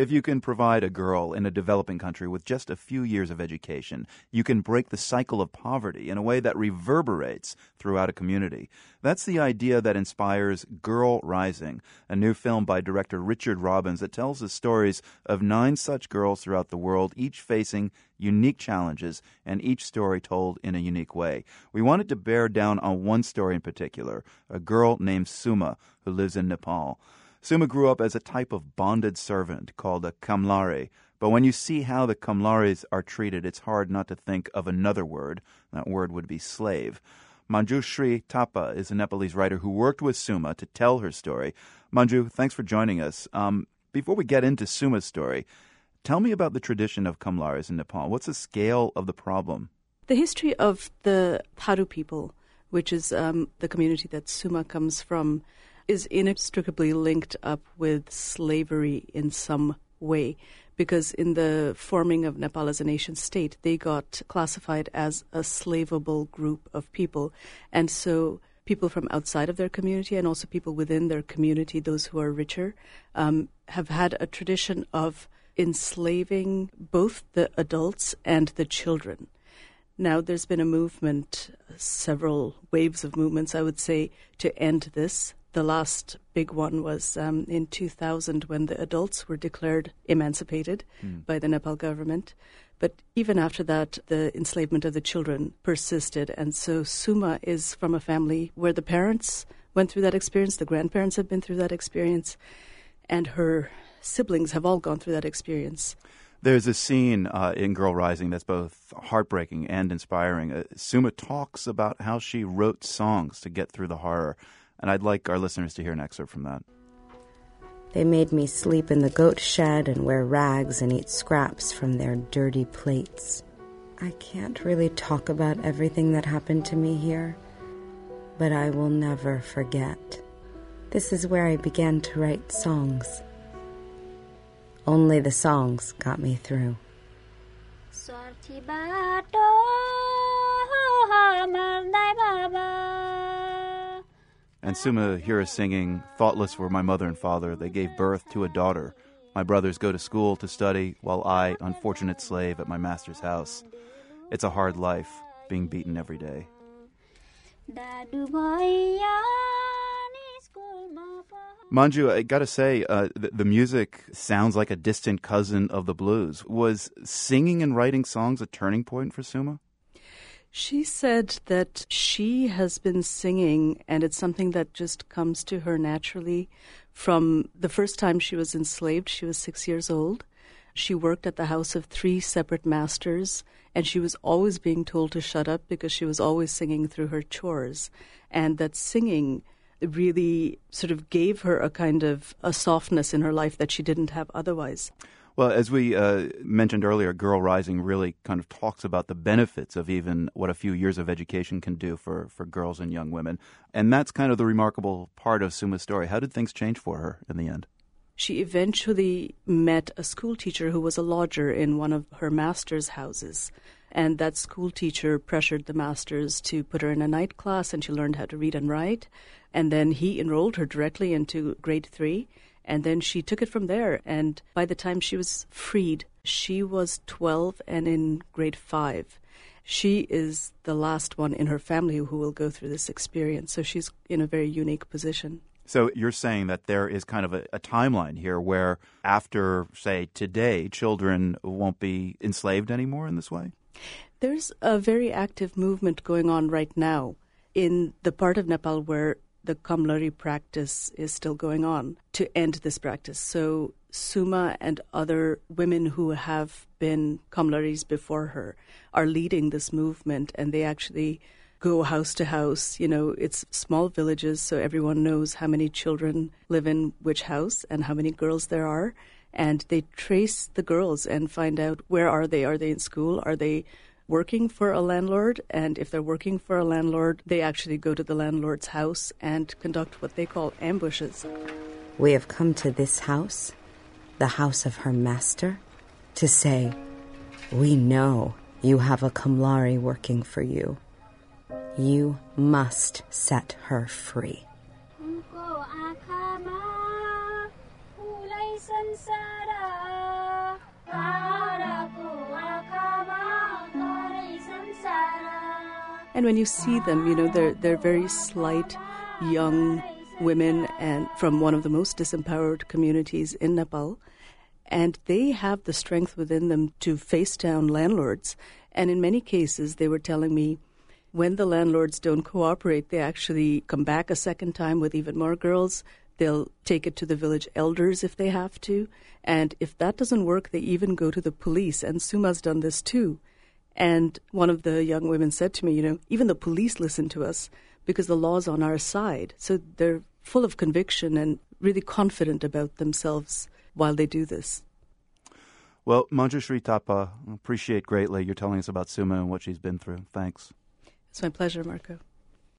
If you can provide a girl in a developing country with just a few years of education, you can break the cycle of poverty in a way that reverberates throughout a community. That's the idea that inspires Girl Rising, a new film by director Richard Robbins that tells the stories of nine such girls throughout the world, each facing unique challenges and each story told in a unique way. We wanted to bear down on one story in particular, a girl named Suma who lives in Nepal. Suma grew up as a type of bonded servant called a kamlari. But when you see how the kamlaris are treated, it's hard not to think of another word. That word would be slave. Manjushri Thapa is a Nepalese writer who worked with Suma to tell her story. Manju, thanks for joining us. Um, before we get into Suma's story, tell me about the tradition of kamlaris in Nepal. What's the scale of the problem? The history of the Tharu people, which is um, the community that Suma comes from, is inextricably linked up with slavery in some way because in the forming of Nepal as a nation state, they got classified as a slavable group of people. And so people from outside of their community and also people within their community, those who are richer, um, have had a tradition of enslaving both the adults and the children. Now, there's been a movement, several waves of movements, I would say, to end this. The last big one was um, in 2000 when the adults were declared emancipated mm. by the Nepal government. But even after that, the enslavement of the children persisted. And so Suma is from a family where the parents went through that experience, the grandparents have been through that experience, and her siblings have all gone through that experience. There's a scene uh, in Girl Rising that's both heartbreaking and inspiring. Uh, Suma talks about how she wrote songs to get through the horror. And I'd like our listeners to hear an excerpt from that. They made me sleep in the goat shed and wear rags and eat scraps from their dirty plates. I can't really talk about everything that happened to me here, but I will never forget. This is where I began to write songs. Only the songs got me through. And Suma here is singing, Thoughtless were my mother and father. They gave birth to a daughter. My brothers go to school to study, while I, unfortunate slave at my master's house. It's a hard life, being beaten every day. Manju, I gotta say, uh, the, the, music sounds like a distant cousin of the blues. Was singing and writing songs a turning point for Suma? She said that she has been singing, and it's something that just comes to her naturally from the first time she was enslaved. She was six years old. She worked at the house of three separate masters, and she was always being told to shut up because she was always singing through her chores. And that singing really sort of gave her a kind of a softness in her life that she didn't have otherwise. Well, as we uh, mentioned earlier, Girl Rising really kind of talks about the benefits of even what a few years of education can do for, for girls and young women. And that's kind of the remarkable part of Suma's story. How did things change for her in the end? She eventually met a school teacher who was a lodger in one of her master's houses. And that school teacher pressured the masters to put her in a night class, and she learned how to read and write. And then he enrolled her directly into grade three. And then she took it from there. And by the time she was freed, she was 12 and in grade five. She is the last one in her family who will go through this experience. So she's in a very unique position. So you're saying that there is kind of a, a, timeline here where after, say, today, children won't be enslaved anymore in this way? There's a very active movement going on right now in the part of Nepal where the Kamlari practice is still going on to end this practice. So Suma and other women who have been Kamlaris before her are leading this movement and they actually go house to house. You know, it's small villages, so everyone knows how many children live in which house and how many girls there are. And they trace the girls and find out where are they? Are they in school? Are they working for a landlord, and if they're working for a landlord, they actually go to the landlord's house and conduct what they call ambushes. We have come to this house, the house of her master, to say, We know you have a Kamlari working for you. You must set her free. And when you see them, you know, they're, they're very slight, young women and from one of the most disempowered communities in Nepal. And they have the strength within them to face down landlords. And in many cases, they were telling me when the landlords don't cooperate, they actually come back a second time with even more girls. They'll take it to the village elders if they have to. And if that doesn't work, they even go to the police. And Suma's done this too. And one of the young women said to me, you know, even the police listen to us because the law's on our side. So they're full of conviction and really confident about themselves while they do this. Well, Manjushri Thapa, appreciate greatly your telling us about Suma and what she's been through. Thanks. It's my pleasure, Marco.